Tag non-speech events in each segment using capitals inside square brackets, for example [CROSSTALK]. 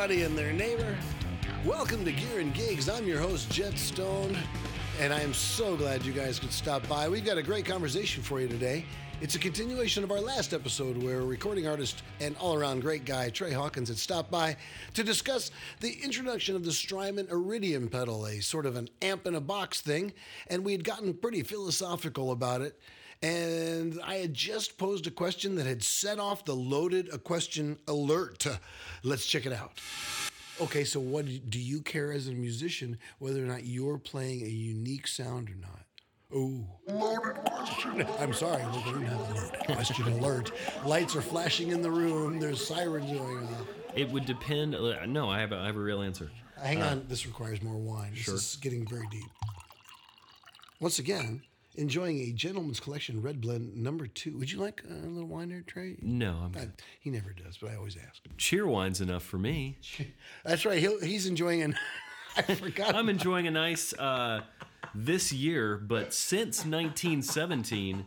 everybody and their neighbor. Welcome to Gear and Gigs. I'm your host, Jet Stone, and I am so glad you guys could stop by. We've got a great conversation for you today. It's a continuation of our last episode where recording artist and all around great guy Trey Hawkins had stopped by to discuss the introduction of the Strymon Iridium pedal, a sort of an amp in a box thing, and we had gotten pretty philosophical about it. And I had just posed a question that had set off the loaded a question alert. Let's check it out. Okay, so what do you care as a musician whether or not you're playing a unique sound or not? Oh, loaded question. I'm sorry, we're going to have a loaded question alert. Lights are flashing in the room. There's sirens going on. It would depend. uh, No, I have a, I have a real answer. Hang on, this requires more wine. This sure. is getting very deep. Once again, enjoying a gentleman's collection red blend number two. Would you like a little wine there, Trey? No, I'm Uh, he never does, but I always ask. Cheerwine's enough for me. [LAUGHS] That's right. He'll, he's enjoying an. [LAUGHS] I forgot. I'm enjoying a nice uh, this year, but since 1917,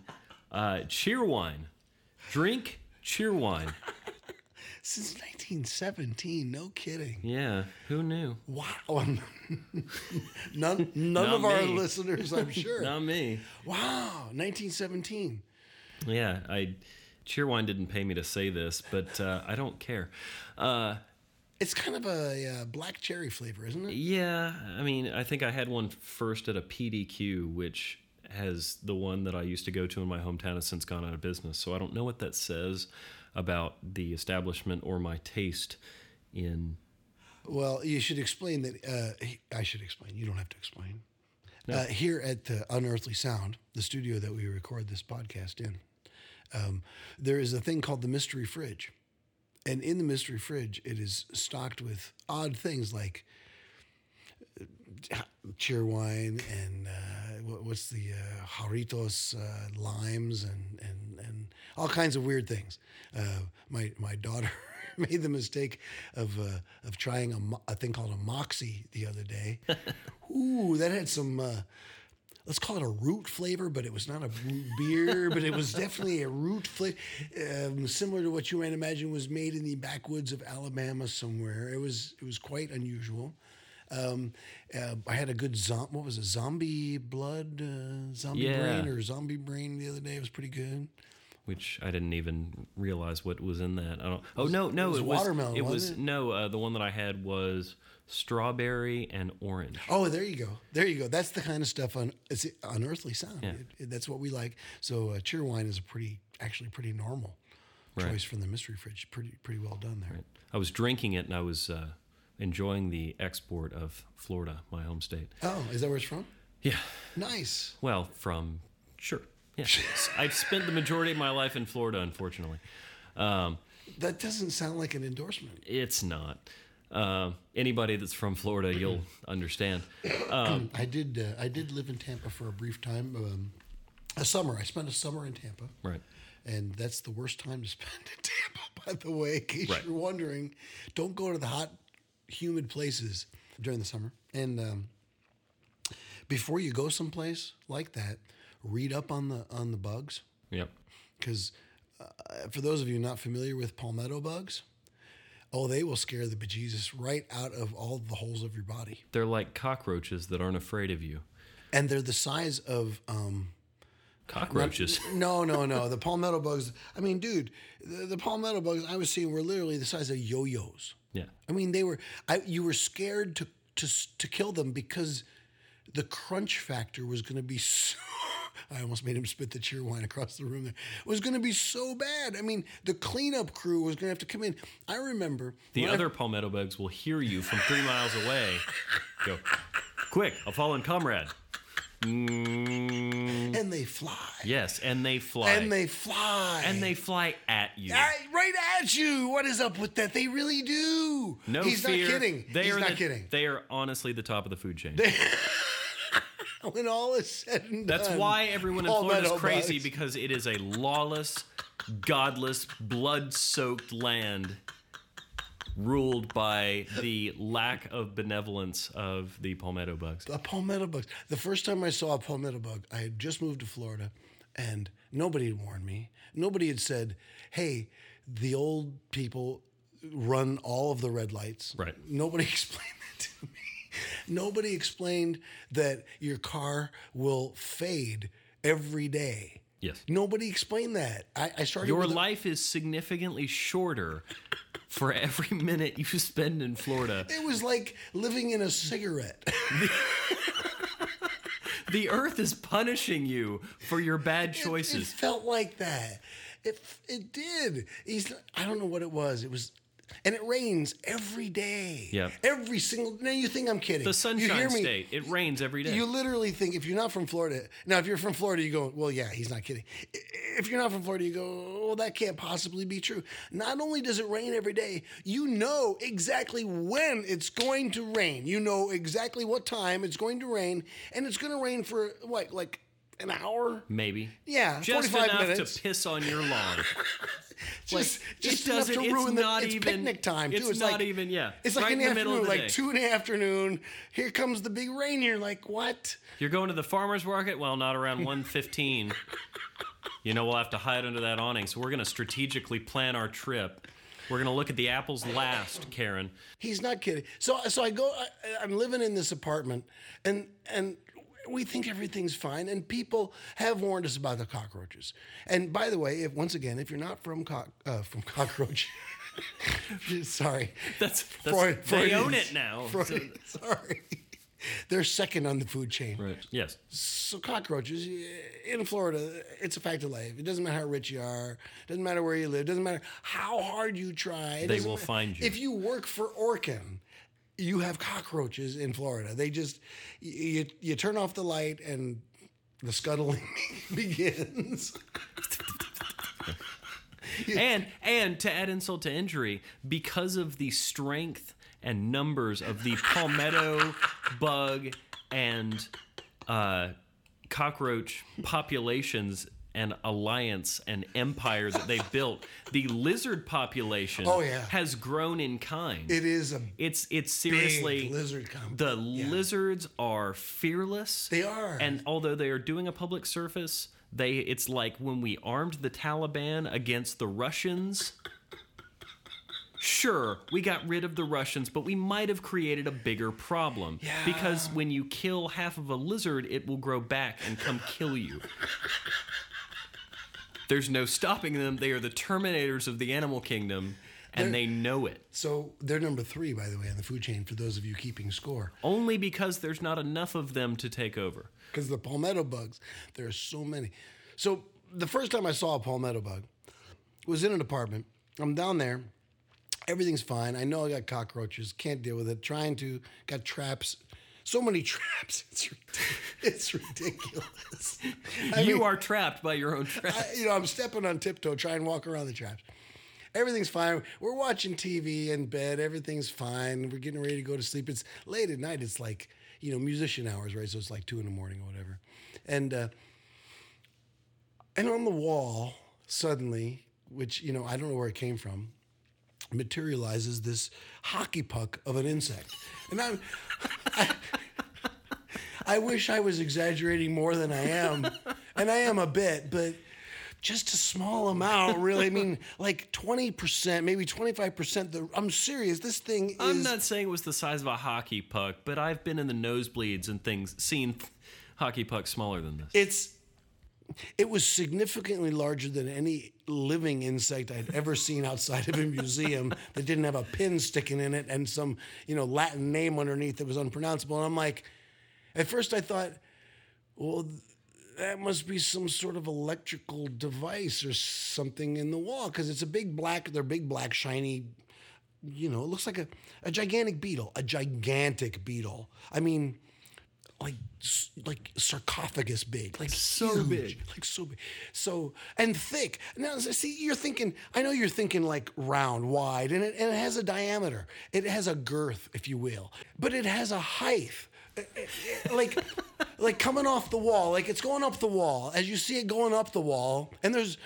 uh, Cheerwine. Drink Cheerwine. Since 1917, no kidding. Yeah, who knew? Wow. [LAUGHS] none [LAUGHS] none of our listeners, I'm [LAUGHS] sure. Not me. Wow, 1917. Yeah, I Cheerwine didn't pay me to say this, but uh, I don't care. Uh, It's kind of a uh, black cherry flavor, isn't it? Yeah, I mean, I think I had one first at a PDQ, which has the one that I used to go to in my hometown has since gone out of business. So I don't know what that says about the establishment or my taste in. Well, you should explain that. Uh, I should explain. You don't have to explain. Uh, here at the Unearthly Sound, the studio that we record this podcast in, um, there is a thing called the Mystery Fridge. And in the Mystery Fridge, it is stocked with odd things like uh, cheer wine and uh, what's the uh, Jarritos uh, limes and, and all kinds of weird things. Uh, my, my daughter [LAUGHS] made the mistake of, uh, of trying a, a thing called a Moxie the other day. [LAUGHS] Ooh, that had some. Uh, let's call it a root flavor, but it was not a root beer, [LAUGHS] but it was definitely a root flavor, um, similar to what you might imagine was made in the backwoods of Alabama somewhere. It was it was quite unusual. Um, uh, I had a good zom- what was it, zombie blood, uh, zombie Yeah. brain, or zombie brain the other day. It was pretty good. Which I didn't even realize what was in that. I don't. Oh no, no, was it was watermelon, It was it? no. Uh, the one that I had was strawberry and orange. Oh, there you go. There you go. That's the kind of stuff on it's unearthly sound. It- it- that's what we like. So uh, Cheerwine is a pretty, actually pretty normal Right. choice from the mystery fridge. Pretty, pretty well done there. Right. I was drinking it and I was uh, enjoying the export of Florida, my home state. Oh, is that where it's from? Yeah. Nice. Well, from sure. Yeah. [LAUGHS] I've spent the majority of my life in Florida, unfortunately. Um, That doesn't sound like an endorsement. it's not. Uh, anybody that's from Florida, you'll [CLEARS THROAT] understand. [CLEARS THROAT] I did. Uh, I did live in Tampa for a brief time. Um, a summer. I spent a summer in Tampa. Right. And that's the worst time to [LAUGHS] spend in Tampa, by the way, in case Right. you're wondering. Don't go to the hot, humid places during the summer. And um, before you go someplace like that, read up on the on the bugs. Yep. Because uh, for those of you not familiar with palmetto bugs, oh, they will scare the bejesus right out of all the holes of your body. They're like cockroaches that aren't afraid of you. And they're the size of um, Cockroaches. [LAUGHS] No, no, no. The palmetto bugs. I mean, dude, the, the palmetto bugs I was seeing were literally the size of yo-yos. Yeah. I mean, they were. I you were scared to to to kill them because the crunch factor was going to be [LAUGHS] so. I almost made him spit the Cheerwine across the room. There was going to be so bad. I mean, the cleanup crew was going to have to come in. I remember The when I- other palmetto bugs will hear you from three miles away. Go, quick, a fallen comrade. Mm, and they fly. yes, and they fly. And they fly. And they fly at you. Ah, right at you. What is up with that? They really do. No He's fear. not kidding. They He's are not the- kidding. They are honestly the top of the food chain. [LAUGHS] [LAUGHS] when all is said and That's done. why everyone in Florida is crazy bugs. because it is a lawless, godless, blood-soaked land ruled by the lack of benevolence of the palmetto bugs. The palmetto bugs. The first time I saw a palmetto bug, I had just moved to Florida and nobody had warned me. Nobody had said, hey, the old people run all of the red lights. Right. Nobody [LAUGHS] explained that to me. Nobody explained that your car will fade every day. Yes. Nobody explained that. I, I started. Your with a- life is significantly shorter for every minute you spend in Florida. it was like living in a cigarette. [LAUGHS] The earth is punishing you for your bad choices. It choices. felt like that. It it did. He's. I don't know what it was. It was. And it rains every day. Yeah. Every single. Now you think I'm kidding? The You sunshine hear me? state. It rains every day. You literally think if you're not from Florida. Now, if you're from Florida, you go, well, yeah, he's not kidding. If you're not from Florida, you go, well, that can't possibly be true. Not only does it rain every day, you know exactly when it's going to rain. You know exactly what time it's going to rain, and it's going to rain for what, like an hour? Maybe. Yeah, Just 45 enough minutes. to piss on your lawn. [LAUGHS] Just, Like, just it enough doesn't. to it's ruin the not it's even picnic time too. It's, not even. Yeah. It's like right in the, middle afternoon, of the like day. two in the afternoon. Here comes the big rain. You're like, what? You're going to the farmer's market? Well, not around [LAUGHS] 115. you know, we'll have to hide under that awning. So we're going to strategically plan our trip. We're going to look at the apples last, Karen. He's not kidding. So so I go. I, I'm living in this apartment, and and we think everything's fine. And people have warned us about the cockroaches. And by the way, if once again, if you're not from cock uh, from [LAUGHS] cockroach, [LAUGHS] sorry, That's, that's Freud- they Freudian. own it now. [LAUGHS] Freud- sorry, they're second on the food chain. Right. Yes. So cockroaches in Florida, it's a fact of life. It doesn't matter how rich you are. It doesn't matter where you live. It doesn't matter how hard you try. They will ma- find you. If you work for Orkin, you have cockroaches in Florida. They just you you turn off the light and the scuttling [LAUGHS] begins. [LAUGHS] and and to add insult to injury, because of the strength and numbers of the palmetto [LAUGHS] bug and uh, cockroach populations and alliance and empire that they built, the lizard population Oh, yeah. has grown in kind. It is a it's it's seriously lizard com- the lizards are fearless. They are. And although they are doing a public service, they it's like when we armed the Taliban against the Russians. Sure, we got rid of the Russians, but we might have created a bigger problem. Because when you kill half of a lizard, it will grow back and come kill you. There's no stopping them. They are the terminators of the animal kingdom, and they know it. so they're number three, by the way, on the food chain for those of you keeping score. Only because there's not enough of them to take over. because the palmetto bugs, there are so many. So the first time I saw a palmetto bug was in an apartment. I'm down there. Everything's fine. I know I got cockroaches. Can't deal with it. Trying to got traps. So many traps. [LAUGHS] It's ridiculous. It's ridiculous. I you mean, are trapped by your own trap. I, you know, I'm stepping on tiptoe, trying to walk around the traps. Everything's fine. We're watching TV in bed. Everything's fine. We're getting ready to go to sleep. It's late at night. It's like, you know, musician hours, right? So it's like two in the morning or whatever. And uh, and on the wall, suddenly, which you know, I don't know where it came from, materializes this hockey puck of an insect. And I'm I, I wish I was exaggerating more than I am. And I am a bit, but just a small amount, really. I mean, like 20%, maybe 25%. The, I'm serious. This thing is. I'm not saying it was the size of a hockey puck, but I've been in the nosebleeds and things, seen hockey pucks smaller than this. It's. It was significantly larger than any living insect I'd ever seen outside of a museum [LAUGHS] that didn't have a pin sticking in it and some, you know, Latin name underneath that was unpronounceable. And I'm like, at first I thought, well, that must be some sort of electrical device or something in the wall because it's a big black, they're big black shiny, you know, it looks like a, a gigantic beetle, a gigantic beetle. I mean, like like sarcophagus big, like So huge, big. like so big, so and thick. Now, see, you're thinking. I know you're thinking like round, wide, and it, and it has a diameter. It has a girth, if you will, but it has a height. Eh, eh, eh, like [LAUGHS] like coming off the wall like it's going up the wall as you see it going up the wall and there's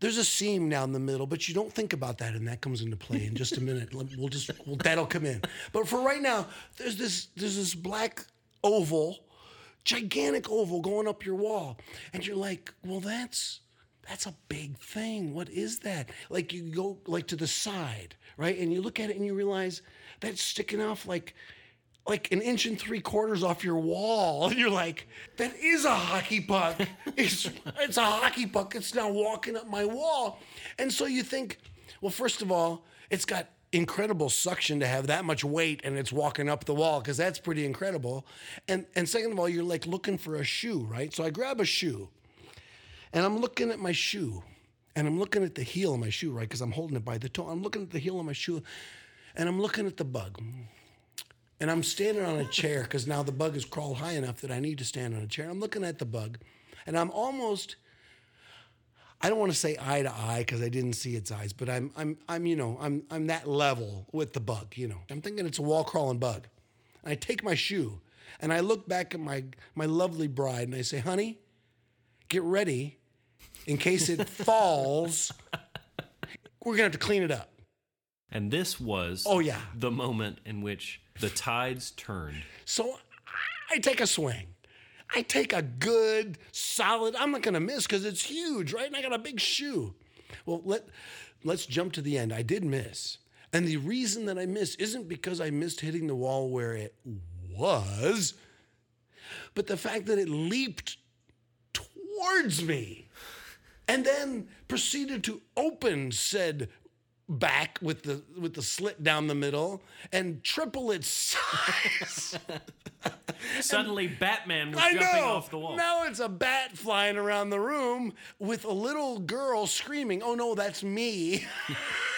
there's a seam down the middle but you don't think about that and that comes into play in just a minute we'll just well, that'll come in but for right now there's this there's this black oval gigantic oval going up your wall and you're like well that's that's a big thing. What is that? Like you go like to the side, right? And you look at it and you realize that's sticking off like like an inch and three quarters off your wall. [LAUGHS] And you're like, that is a hockey puck. [LAUGHS] It's it's a hockey puck. It's now walking up my wall. And so you think, well, first of all, it's got incredible suction to have that much weight and it's walking up the wall because that's pretty incredible. And and second of all, you're like looking for a shoe, right? So I grab a shoe and I'm looking at my shoe and I'm looking at the heel of my shoe, right? Because I'm holding it by the toe. I'm looking at the heel of my shoe and I'm looking at the bug. And I'm standing on a chair because now the bug has crawled high enough that I need to stand on a chair. I'm looking at the bug and I'm almost I don't want to say eye to eye because I didn't see its eyes, but I'm I'm I'm you know I'm I'm that level with the bug. You know, I'm thinking it's a wall crawling bug. And I take my shoe and I look back at my my lovely bride and I say, "Honey, get ready in case it [LAUGHS] falls. We're gonna have to clean it up." And this was Oh yeah. the moment in which the tides turned. So I take a swing. I take a good, solid, I'm not going to miss because it's huge, right? And I got a big shoe. Well, let, let's jump to the end. I did miss. And the reason that I missed isn't because I missed hitting the wall where it was, but the fact that it leaped towards me and then proceeded to open said back with the with the slit down the middle and triple its size. [LAUGHS] Suddenly, Batman was I jumping know. off the wall. Now it's a bat flying around the room with a little girl screaming, "Oh no, that's me!" [LAUGHS]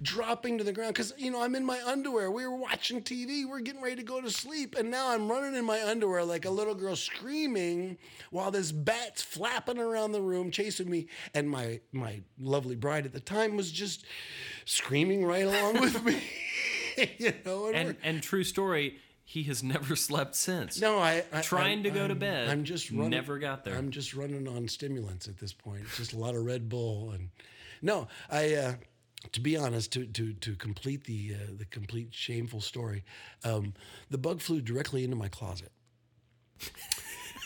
Dropping to the ground because you know I'm in my underwear. We were watching TV. We're getting ready to go to sleep, and now I'm running in my underwear like a little girl screaming while this bat's flapping around the room chasing me. And my my lovely bride at the time was just screaming right along [LAUGHS] with me. [LAUGHS] you know, and, And and true story, he has never slept since. no, I, I Trying I'm- to go to I'm- bed, I'm just running, never got there. I'm just running on stimulants at this point. Just a lot of Red Bull and no. I uh, to be honest, to to to complete the uh, the complete shameful story, um, the bug flew directly into my closet.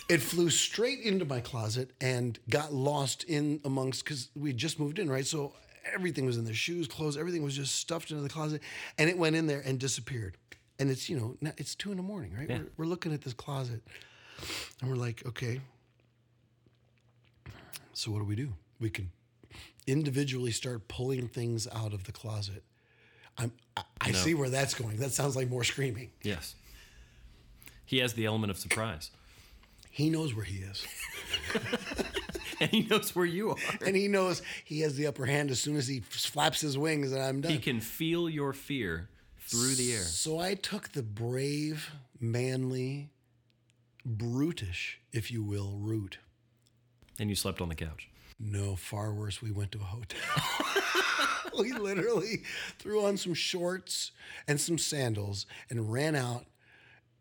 It flew straight into my closet and got lost in amongst because we just moved in, right? So everything was in the shoes, clothes, everything was just stuffed into the closet, and it went in there and disappeared. And it's you know now it's two in the morning, right? We're, we're looking at this closet, and we're like, okay, so what do we do? We can individually start pulling things out of the closet. I'm, I, I see where that's going. That sounds like more screaming. Yes. He has the element of surprise. He knows where he is. [LAUGHS] And he knows where you are. and he knows he has the upper hand as soon as he flaps his wings and I'm done. He can feel your fear through the air. So I took the brave, manly, brutish, if you will, route. And you slept on the couch. No, far worse. We went to a hotel. [LAUGHS] we literally threw on some shorts and some sandals and ran out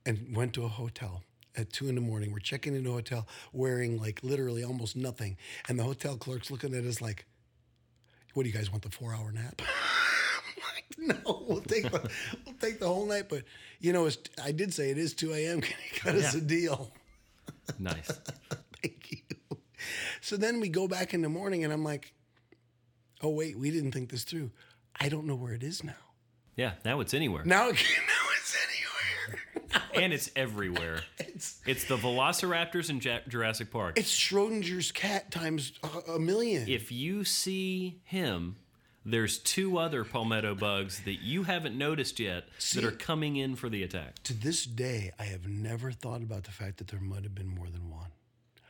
and went to a hotel at two in the morning. We're checking into a hotel wearing like literally almost nothing. And the hotel clerk's looking at us like, what do you guys want, the four hour nap? [LAUGHS] Like, no, we'll take the we'll take the whole night. But you know, it's, I did say it is 2 a.m. [LAUGHS] Can you cut us a deal? Nice. So then we go back in the morning and I'm like, oh, wait, we didn't think this through. I don't know where it is now. Yeah, now it's anywhere. Now, [LAUGHS] now it's anywhere. [LAUGHS] And it's everywhere. It's, It's the Velociraptors in Ja- Jurassic Park. it's Schrodinger's cat times a, a million. if you see him, there's two other palmetto bugs that you haven't noticed yet that are coming in for the attack. to this day, I have never thought about the fact that there might have been more than one.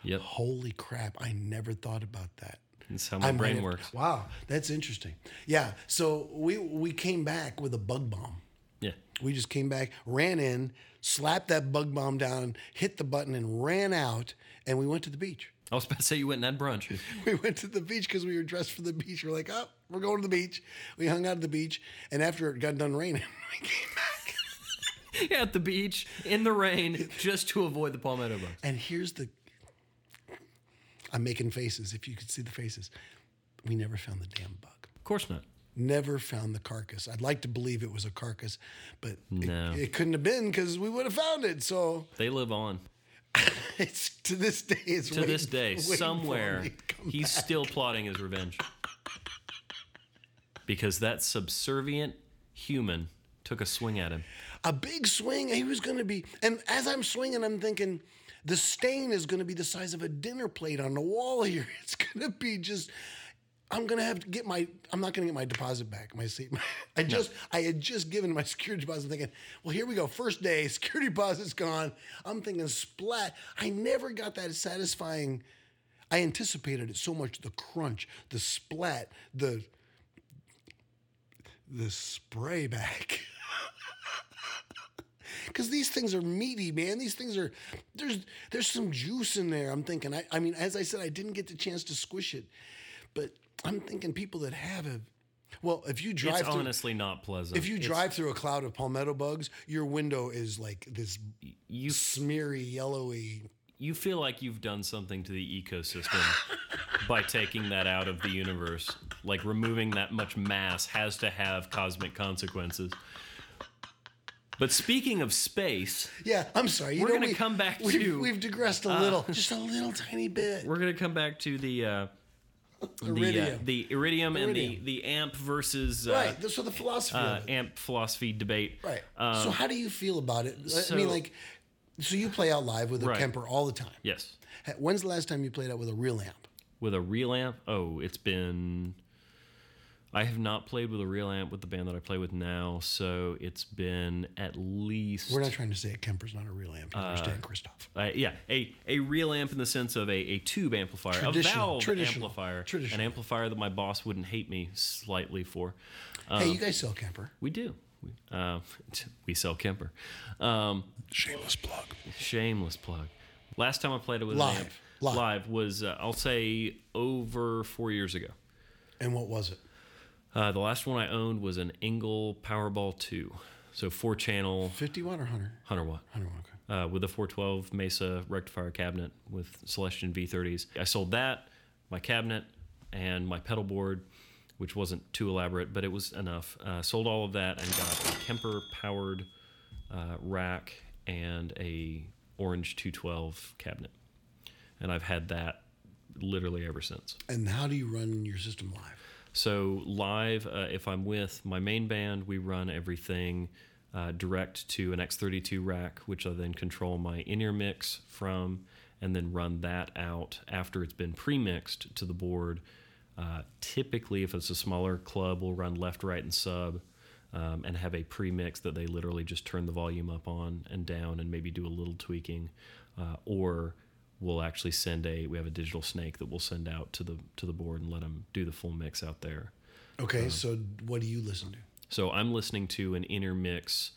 Yep. Holy crap, I never thought about that. That's how my I brain have- works. Wow, that's interesting. Yeah, so we we came back with a bug bomb. Yeah. We just came back, ran in, slapped that bug bomb down, hit the button, and ran out. And we went to the beach. I was about to say you went and had brunch. [LAUGHS] We went to the beach because we were dressed for the beach. We're like, oh, we're going to the beach. We hung out at the beach, and after it got done raining, [LAUGHS] we came back. [LAUGHS] at the beach in the rain just to avoid the palmetto bugs. And here's the. I'm making faces. If you could see the faces, we never found the damn bug. Of course not. Never found the carcass. I'd like to believe it was a carcass, but No. it, it couldn't have been because we would have found it. So They live on. [LAUGHS] it's to this day. It's to this day, somewhere, he's back. still plotting his revenge. Because that subservient human took a swing at him. a big swing. He was going to be, and as I'm swinging, I'm thinking the stain is going to be the size of a dinner plate on the wall [LAUGHS] here. It's going to be just. I'm gonna have to get my. I'm not gonna get my deposit back. My seat. [LAUGHS] I just. I had just given my [LAUGHS] security deposit. Thinking, well, here we go. First day, security deposit's gone. I'm thinking splat. I never got that satisfying. I anticipated it so much. The crunch, the splat, the the spray back. Because these things are meaty, man. These things are there's there's some juice in there. I'm thinking. I, I mean, as I said, I didn't get the chance to squish it, but I'm thinking people that have have. Well, if you drive It's through, honestly not pleasant. if you It's- drive through a cloud of palmetto bugs, your window is like this you smeary, yellowy. you feel like you've done something to the ecosystem [LAUGHS] by taking that out of the universe. Like removing that much mass has to have cosmic consequences. But speaking of space, Yeah, I'm sorry. You We're know, gonna we- come back we've, to- We've digressed a little, just a little tiny bit. we're going to come back to the uh, the uh, Iridium. the iridium, and the the amp versus uh, right. So the philosophy uh, amp philosophy debate. Right. Um, so how do you feel about it? I mean, like, so you play out live with a Right. Kemper all the time. yes. When's the last time you played out with a real amp? With a real amp? Oh, it's been. I have not played with a real amp with the band that I play with now, so it's been at least. We're not trying to say a Kemper's not a real amp. You Uh, understand, Christoph? Uh, yeah, a, a real amp in the sense of a, a tube amplifier, a valve traditional, amplifier, traditional. an amplifier that my boss wouldn't hate me slightly for. hey, you guys sell Kemper. We do. We, uh, [LAUGHS] we sell Kemper. Um, Shameless plug. shameless plug. Last time I played it with Live. an amp Live. live was uh, I'll say over four years ago. And what was it? Uh, the last one I owned was an ENGL Powerball 2. So four channel, 50 watt or 100? 100 watt. 100 watt. Okay. uh, with a 412 Mesa rectifier cabinet with Celestion V30s. I sold that, my cabinet, and my pedal board, which wasn't too elaborate, but it was enough. Uh, sold all of that and got a Kemper powered uh, rack and a Orange 212 cabinet, and I've had that literally ever since. And how do you run your system live? So live, uh, if I'm with my main band, we run everything uh, direct to an X32 rack, which I then control my in-ear mix from, and then run that out after it's been pre-mixed to the board. Uh, typically, if it's a smaller club, we'll run left, right, and sub, um, and have a pre-mix that they literally just turn the volume up on and down, and maybe do a little tweaking, uh, or we'll actually send a we have a digital snake that we'll send out to the to the board and let them do the full mix out there. Okay, so what do you listen to? So I'm listening to an inner mix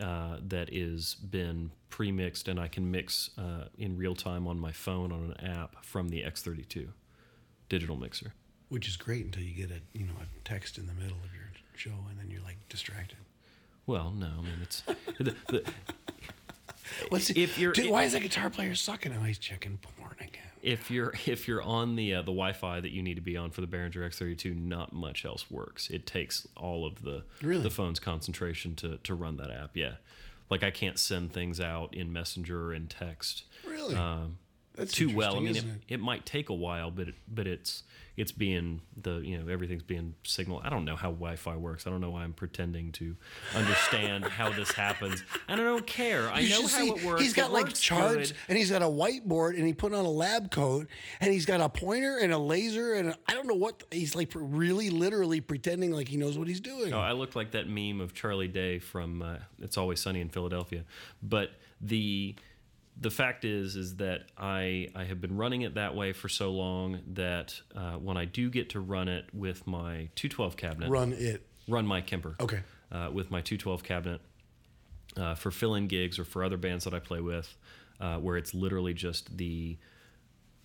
uh, that is been pre-mixed, and I can mix uh, in real time on my phone on an app from the X32 digital mixer. Which is great until you get a you know a text in the middle of your show and then you're like distracted. Well, no, I mean it's [LAUGHS] the, the, [LAUGHS] What's If you're- Dude, why is that guitar player sucking? Oh, he's checking porn again. if you're if you're on the uh, the Wi-Fi that you need to be on for the Behringer X32, not much else works. It takes all of the Really? the phone's concentration to to run that app. Yeah, like I can't send things out in Messenger and text. Really? Um, That's too well. I mean, it, it? it might take a while, but it, but it's it's being the you know everything's being signal. I don't know how Wi-Fi works. I don't know why I'm pretending to understand how this happens, and I don't care. I You know how see, it works. He's got It like charts good. and he's got a whiteboard and he put on a lab coat and he's got a pointer and a laser and I don't know what he's like really literally pretending like he knows what he's doing. Oh, I look like that meme of Charlie Day from uh, "It's Always Sunny in Philadelphia." But the the fact is, is that I I have been running it that way for so long that uh, when I do get to run it with my 212 cabinet, Run it. run my Kemper, Okay. uh, with my 212 cabinet uh, for fill-in gigs or for other bands that I play with, uh, where it's literally just the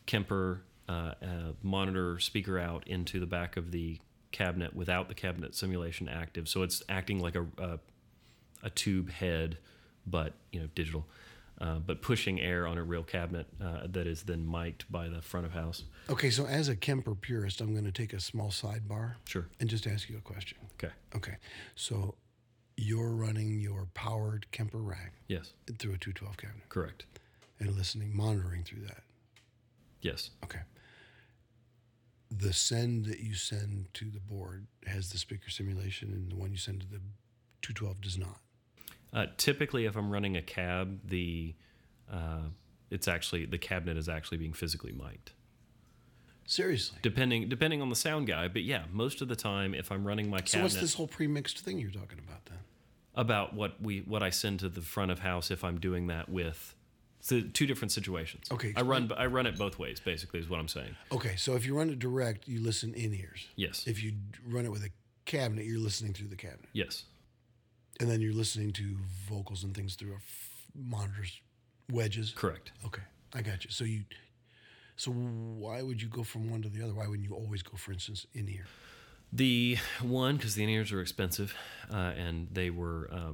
Kemper uh, uh, monitor speaker out into the back of the cabinet without the cabinet simulation active. So it's acting like a a, a tube head, but you know digital, uh, but pushing air on a real cabinet uh, that is then mic'd by the front of house. Okay, so as a Kemper purist, I'm going to take a small sidebar Sure. and just ask you a question. Okay. Okay, so you're running your powered Kemper rack Yes. through a 212 cabinet. Correct. and listening, monitoring through that. Yes. Okay. The send that you send to the board has the speaker simulation, and the one you send to the 212 does not. Uh, typically, if I'm running a cab, the uh, it's actually the cabinet is actually being physically mic'd. Seriously. Depending depending on the sound guy, but yeah, most of the time, if I'm running my So cabinet, what's this whole pre-mixed thing you're talking about then? about what we what I send to the front of house if I'm doing that with so two different situations. Okay, I run I run it both ways. Basically, is what I'm saying. Okay, so if you run it direct, you listen in ears. Yes. If you run it with a cabinet, you're listening through the cabinet, Yes. And then you're listening to vocals and things through a f- monitors wedges. Correct. Okay, I got you. So you, so why would you go from one to the other? Why wouldn't you always go, for instance, in ear? The one because the in-ears are expensive, uh, and they were uh,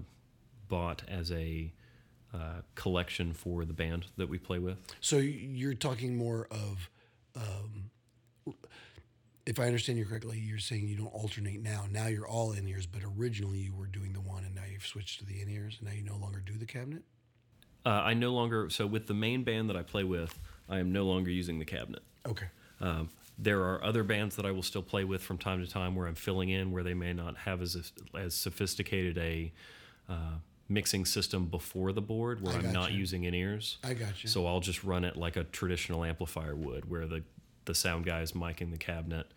bought as a uh, collection for the band that we play with. So you're talking more of, um, if I understand you correctly, you're saying you don't alternate now. Now you're all in ears, but originally you were doing the one, and now you've switched to the in ears, and now you no longer do the cabinet. Uh, I no longer so with the main band that I play with, I am no longer using the cabinet. Okay. Um, there are other bands that I will still play with from time to time where I'm filling in where they may not have as as sophisticated a uh, mixing system before the board where I'm not gotcha. using in ears. I got you. So I'll just run it like a traditional amplifier would, where the the sound guy is miking the cabinet.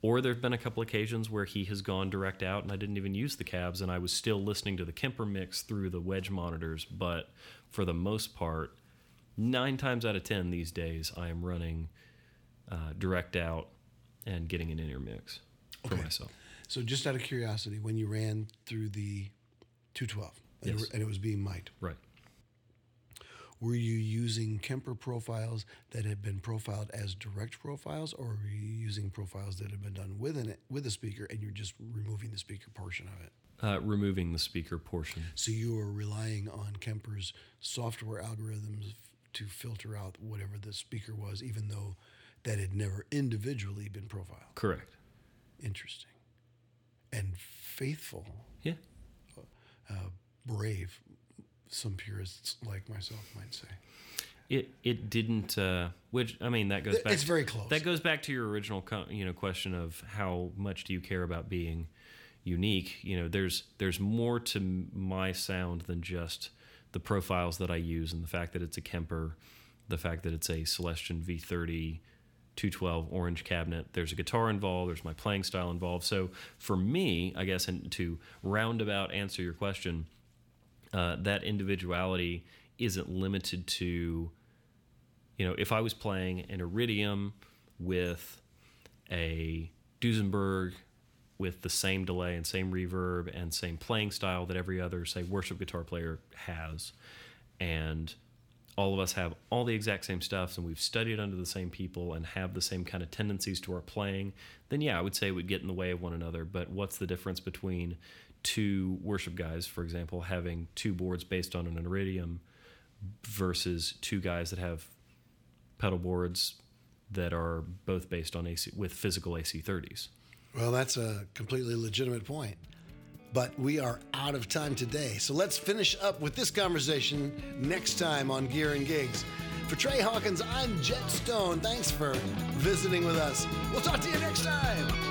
Or there've been a couple occasions where he has gone direct out and I didn't even use the cabs and I was still listening to the Kemper mix through the wedge monitors. But for the most part, nine times out of ten these days, I am running uh, direct out and getting an in-ear mix for Okay. myself. So just out of curiosity, when you ran through the 212 and, Yes. it, and it was being mic'd, Right. Were you using Kemper profiles that had been profiled as direct profiles, or were you using profiles that had been done with an with a speaker and you're just removing the speaker portion of it? Uh, removing the speaker portion. So you were relying on Kemper's software algorithms f- to filter out whatever the speaker was, even though that had never individually been profiled. Correct. Interesting and faithful. Yeah. brave, some purists like myself might say. It it didn't. Uh, which I mean, that goes back. it's very close. That goes back to your original, co- you know, question of how much do you care about being unique? You know, there's there's more to my sound than just the profiles that I use and the fact that it's a Kemper, the fact that it's a Celestion V30 212 orange cabinet. There's a guitar involved. There's my playing style involved. So for me, I guess, and to roundabout answer your question, uh, that individuality isn't limited to you know, if I was playing an Iridium with a Duesenberg with the same delay and same reverb and same playing style that every other, say, worship guitar player has, and all of us have all the exact same stuff and we've studied under the same people and have the same kind of tendencies to our playing, then yeah, I would say would get in the way of one another. But what's the difference between two worship guys, for example, having two boards based on an Iridium versus two guys that have pedal boards that are both based on AC with physical AC30s. Well, that's a completely legitimate point. But we are out of time today. So let's finish up with this conversation next time on Gear and Gigs. For Trey Hawkins, I'm Jet Stone. Thanks for visiting with us. We'll talk to you next time.